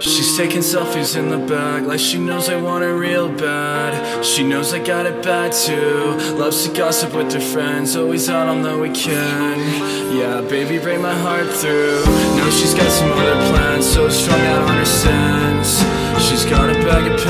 She's taking selfies in the back Like she knows I want it real bad She knows I got it bad too. Loves to gossip with her friends Always out on the weekend. Yeah, baby, break my heart through. Now she's got some other plans So strung out on her sense. She's got a bag of pills